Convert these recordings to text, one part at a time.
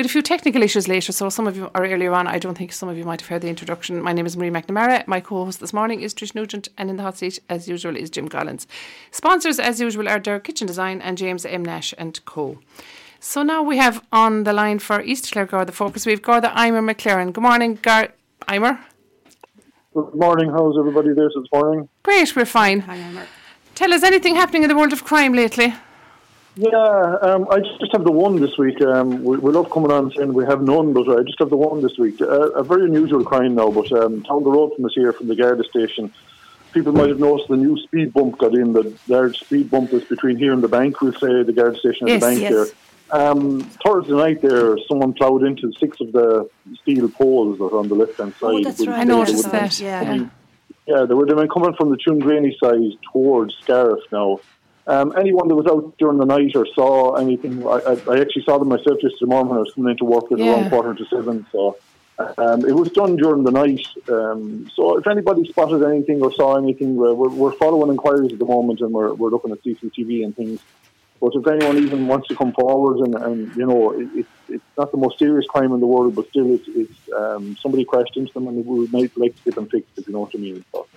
We had a few technical issues later, so some of you, are earlier on, I don't think some of you might have heard the introduction. My name is Marie McNamara. My co host this morning is Trish Nugent, and in the hot seat, as usual, is Jim Collins. Sponsors, as usual, are Derek Kitchen Design and James M. Nash and Co. So now we have on the line for East Clare Garda Focus, we've Garda Eimer McLaren. Good morning, Gar- Eimer. Good morning. How's everybody there this morning? Great, we're fine. Hi, Eimer. Tell us anything happening in the world of crime lately? Yeah, um, I just have the one this week. Um, we, we love coming on saying we have none, but I just have the one this week. Uh, a very unusual crime now, but um, down the road from us here, from the Garda station, people might have noticed the new speed bump got in. The large speed bump is between here and the bank, we'll say, the Garda station and Yes, the bank yes. there. Um, Thursday night there, someone ploughed into six of the steel poles that are on the left-hand side. Oh, that's right. I they- they noticed that. Yeah. Yeah. Yeah, they were they were coming from the Tungraney side towards Scariff now. Um, anyone that was out during the night or saw anything, I, I, I actually saw them myself just yesterday morning when I was coming into work at Yeah. around quarter to seven. So um, it was done during the night. Um, so if anybody spotted anything or saw anything, we're, we're, following inquiries at the moment and we're, we're looking at CCTV and things. But if anyone even wants to come forward and, and you know, it, it's it's not the most serious crime in the world, but still it's, it's um, somebody crashed into them and we would might like to get them fixed, if you know what I mean. So.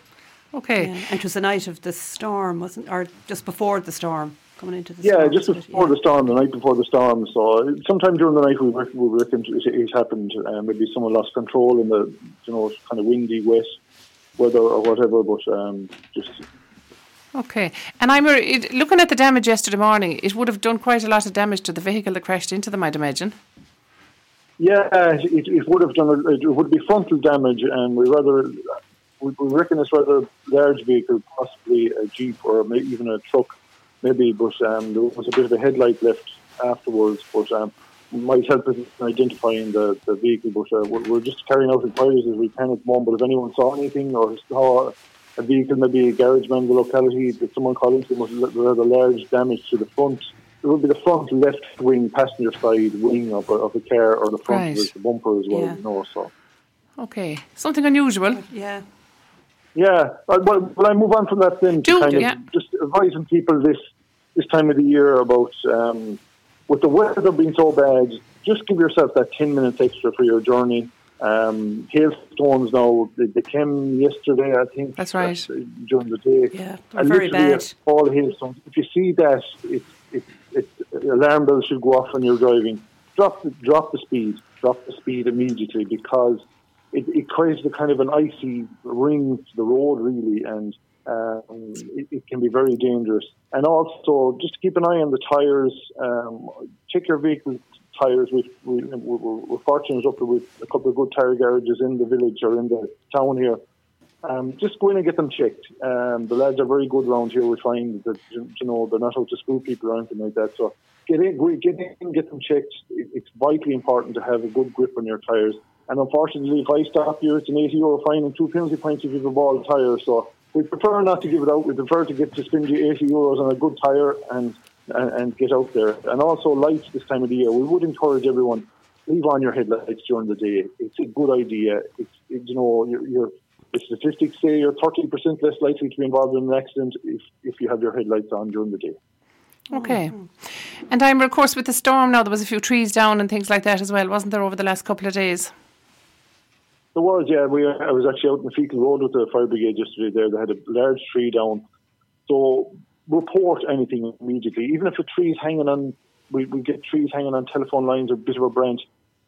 Okay. Yeah. And it was the night of the storm, wasn't Or just before the storm, coming into the Yeah, storm. just before Yeah. the storm, the night before the storm. So sometime during the night, we reckon, we reckon it, it happened. Uh, maybe someone lost control in the, you know, kind of windy, wet weather or whatever. But um, just Okay. And I'm it, looking at the damage yesterday morning. It would have done quite a lot of damage to the vehicle that crashed into them, I'd imagine. yeah, it, it would have done. A, it would be frontal damage, and we rather we, we reckon it's rather a large vehicle, possibly a jeep or maybe even a truck, maybe. But um, there was a bit of a headlight left afterwards, but. Um, might help us in identifying the, the vehicle, but uh, we're, we're just carrying out inquiries as we can at the moment. But if anyone saw anything or saw a vehicle, maybe a garage man in the locality, that someone called into them with rather large damage to the front, it would be the front left wing passenger side wing of a, of a car or the front Right. of the bumper as well, Yeah. you know. So, Okay. Something unusual. Yeah. Yeah, uh, well, well, I move on from that then Do, to kind yeah. of just advising people this this time of the year about um, with the weather being so bad, just give yourself that ten minutes extra for your journey. Um, hailstones now they, they came yesterday, I think. That's right. uh, during the day. Yeah, And very bad. All hailstones. If you see that, it, it, it, alarm bells should go off when you're driving. Drop the, drop the speed. Drop the speed immediately because it, it creates a kind of an icy ring to the road, really, and um, it, it can be very dangerous. And also, just keep an eye on the tyres. Um, check your vehicle tyres. We, we, we're, we're fortunate up with a couple of good tyre garages in the village or in the town here. Um, just go in and get them checked. Um, the lads are very good around here. We find that you know they're not out to screw people or anything like that. So get in, get in, get them checked. It, it's vitally important to have a good grip on your tyres. And unfortunately, if I stop you, it's an 80 euro fine and two penalty points if you have a bald tyre. So we prefer not to give it out. We prefer to get to spend you 80 euros on a good tyre and, and and get out there. And also lights this time of the year. We would encourage everyone leave on your headlights during the day. It's a good idea. It's it, you know you're the statistics say you're 30% less likely to be involved in an accident if, if you have your headlights on during the day. Okay. And I'm, of course, with the storm now, there was a few trees down and things like that as well, wasn't there, over the last couple of days? There was, yeah. We, I was actually out in the Feakle Road with the fire brigade yesterday there. They had a large tree down. So report anything immediately. Even if a tree is hanging on, we, we get trees hanging on telephone lines or a bit of a branch.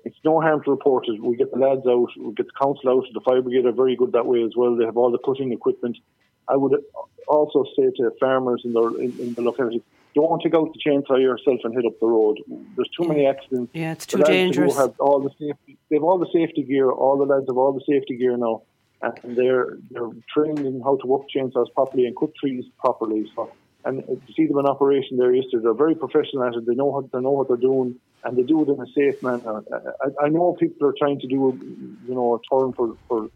It's no harm to report it. We get the lads out, we get the council out. The fire brigade are very good that way as well. They have all the cutting equipment. I would also say to farmers in the, in, in the locality, don't want to go out the chainsaw yourself and hit up the road. There's too many accidents. Yeah, it's too dangerous. Have all the safety, they have all the safety gear. All the lads have all the safety gear now, and they're they're trained in how to work chainsaws properly and cut trees properly. So, and to see them in operation there yesterday, they're very professional at it. They know what they know what they're doing, and they do it in a safe manner. I, I know people are trying to do, you know, a turn for for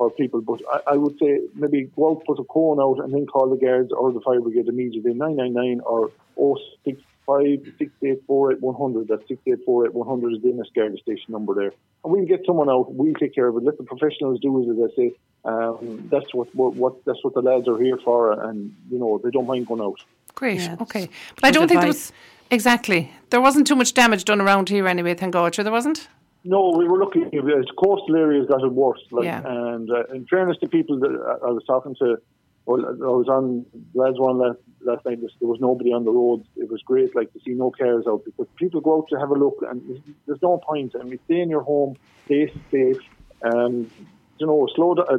for people, but I, I would say maybe go out, put a cone out, and then call the guards or the fire brigade immediately. Nine nine nine or oh six five six eight four eight one hundred. That's six eight four eight one hundred is the Ennis Garda station number there, and we'll get someone out. We'll take care of it. Let the professionals do it, as I say. Um, that's what, what what that's what the lads are here for, and you know they don't mind going out. Great. Yeah, okay. But I don't think there was. Exactly. There wasn't too much damage done around here anyway, thank God. Sure, there wasn't? No, we were looking. As coastal areas got it worse. Like, Yeah. And uh, in fairness to people that I I was talking to, well, I was on lads one last, last night. There was nobody on the roads. It was great, like to see no cars out because people go out to have a look, and there's, there's no point. I mean, stay in your home, stay safe. Um, you know, slow down. Uh,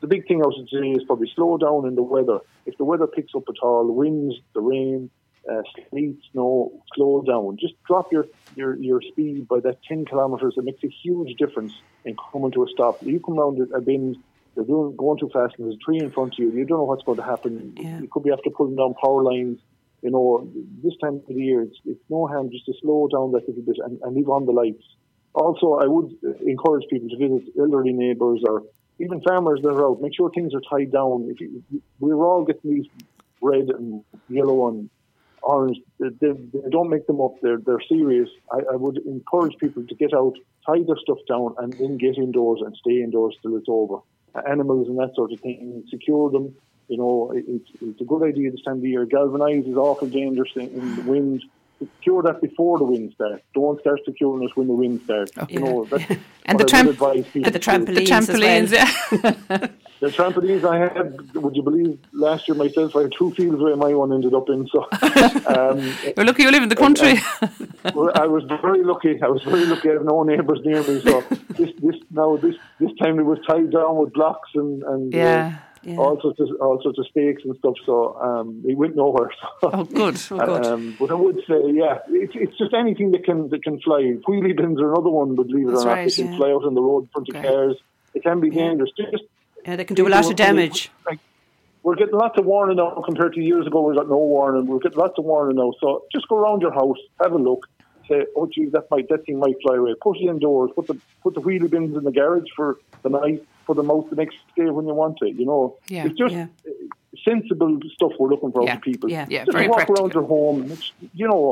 the big thing I was today is probably slow down in the weather. If the weather picks up at all, the winds, the rain, uh, sleet, snow, slow down. Just drop your, your, your speed by that 10 kilometres. It makes a huge difference in coming to a stop. You come around a bend, you're doing, going too fast, and there's a tree in front of you. You don't know what's going to happen. Yeah. You could be after pulling down power lines. You know, this time of the year, it's, it's no harm just to slow down that little bit and, and leave on the lights. Also, I would encourage people to visit elderly neighbours or even farmers that are out. Make sure things are tied down. If you, we're all getting these red and yellow and. They, they, don't make them up. They're they're serious. I, I would encourage people to get out, tie their stuff down, and then get indoors and stay indoors till it's over. Uh, animals and that sort of thing, secure them. You know, it, it's, it's a good idea this time of year. Galvanized is awful dangerous in, in the wind. Secure that before the wind starts. Don't start securing it when the wind starts. You know, that's And the I tramp- would advise people and the to do. The Trampolines as trampolines, yeah. The trampolines I had, would you believe, last year myself, I had two fields where my one ended up in. So um, You're lucky you live in the country. well, I was very lucky. I was very lucky. I have no neighbours near me. So this, this now this this time it was tied down with blocks and and uh, yeah. All sorts of all sorts of stakes and stuff. So um, it went nowhere. So. Oh, good. Oh, good. Um, but I would say, yeah, it's, it's just anything that can that can fly. Wheelie bins are another one, believe it That's or not. right, they can yeah. fly out on the road in front Okay. of cars. It can be dangerous. Just Yeah, they can do a lot of damage. Like, we're getting lots of warning now compared to years ago. We got no warning. We're getting lots of warning now. So just go around your house, have a look, say, "Oh, geez, that might that thing might fly away." Put it indoors. Put the put the wheelie bins in the garage for the night. Put them out the next day when you want it. You know, Yeah. it's just Yeah. sensible stuff we're looking for Yeah. from people. Yeah. Yeah, just very walk practical. around your home. You know.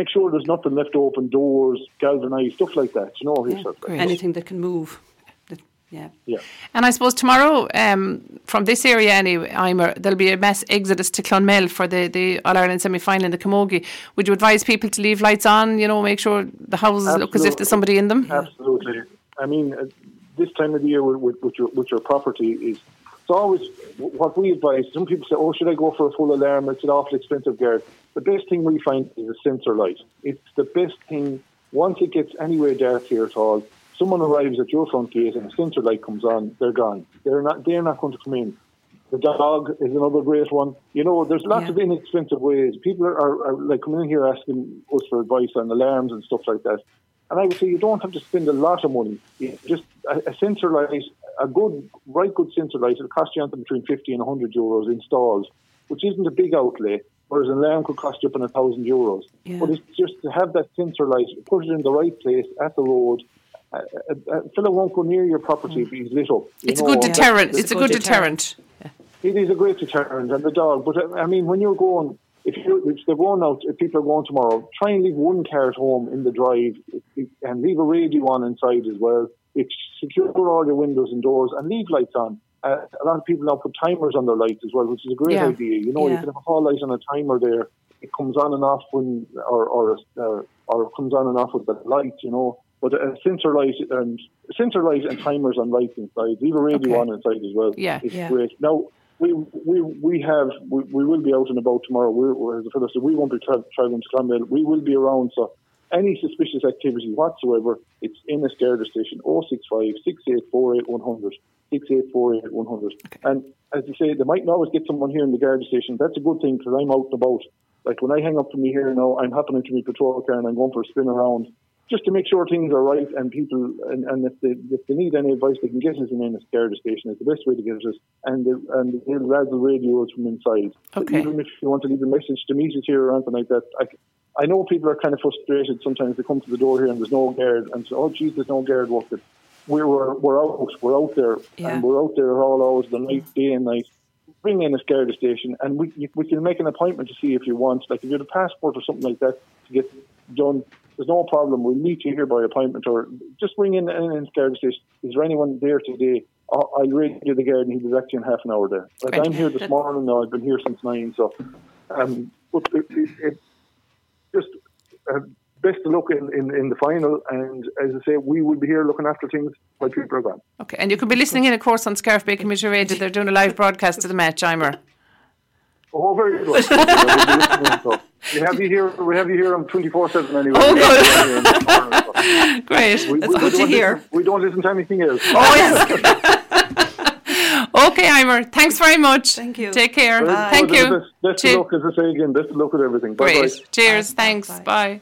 Make sure there's nothing left open, doors, galvanized, stuff like that. You know, Yeah. yourself. Great. Anything that can move. Yeah. yeah. And I suppose tomorrow, um, from this area anyway, Eimer, there'll be a mass exodus to Clonmel for the, the All Ireland semi final in the Camogie. Would you advise people to leave lights on? You know, make sure the houses look as if there's somebody in them. Absolutely. I mean, uh, this time of the year with, with, with, your, with your property is it's always what we advise. Some people say, "Oh, should I go for a full alarm? It's an awful expensive guard." The best thing we find is a sensor light. It's the best thing. Once it gets anywhere dark here at all, someone arrives at your front gate and a sensor light comes on. They're gone. They're not. They're not going to come in. The dog is another great one. You know, there's lots Yeah. of inexpensive ways. People are, are, are like coming in here asking us for advice on alarms and stuff like that. And I would say you don't have to spend a lot of money. You just a, a sensor light, a good, right good sensor light, it'll cost you anything between 50 and 100 euros installed, which isn't a big outlay, whereas an alarm could cost you up in a thousand euros. Yeah. But it's just to have that sensor light, put it in the right place at the road. A, a, a fella won't go near your property if he's lit up. you It's a good deterrent. that's- It's a good deterrent. it is a great deterrent, and the dog. But uh, I mean, when you're going, if you if they're going out, if people are going tomorrow, try and leave one car at home in the drive, and leave a radio on inside as well. It secure all your windows and doors, and leave lights on. Uh, a lot of people now put timers on their lights as well, which is a great Yeah. idea. You know, you can have a hall light on a timer there. It comes on and off when, or or uh, or comes on and off with the light. You know. But a sensor light and sensor light and timers on lights inside. Leave a radio Okay. on inside as well. Yeah. it's Yeah. great. Now we we we have we, we will be out and about tomorrow. We're, we're as a fellow said, we won't be tra- traveling to Clonmel. We will be around. So any suspicious activity whatsoever, it's in a Garda station. 065 6848 100. 6848 100. And as you say, they might not always get someone here in the Garda station. That's a good thing because I'm out and about. Like when I hang up from me here now, I'm happening to my patrol car and I'm going for a spin around just to make sure things are right and people and, and if they if they need any advice they can get us in a Garda station. It's the best way to get us and the, and they'll razzle radios from inside. Okay. Even if you want to leave a message to meet us here or anything like that, I, I know people are kind of frustrated sometimes they come to the door here and there's no guard and say, Oh geez, there's no guard working. We're we're, we're out we're out there Yeah. and we're out there all hours of the night, day and night. Bring in a Garda station and we we can make an appointment to see if you want. Like if you have a passport or something like that to get done, there's no problem. We'll meet you here by appointment or just ring in and Garda station. Is there anyone there today? I'll I'll radio the guard and he'll be back to you in half an hour there. Like. I'm here this morning now. I've been here since nine. So, um, but it, it, it, just uh, best of luck in, in, in the final. And as I say, we will be here looking after things while people are gone. Okay, and you could be listening in, of course, on Scariff Bay Community Radio. They're doing a live broadcast of the match, Eimer. Oh, very good. We'll be listening, so. we have you here. We have you here on twenty four seven anyway. Oh, good. Great. We, That's we good to hear. Listen, we don't listen to anything else. Oh, yes. okay, Eimer. Thanks very much. Thank you. Take care. Very Thank good. you. Best, best Cheer- of luck, as I say again. Best of luck with everything. Bye Great. bye. Cheers. Bye. Thanks. Bye. Bye.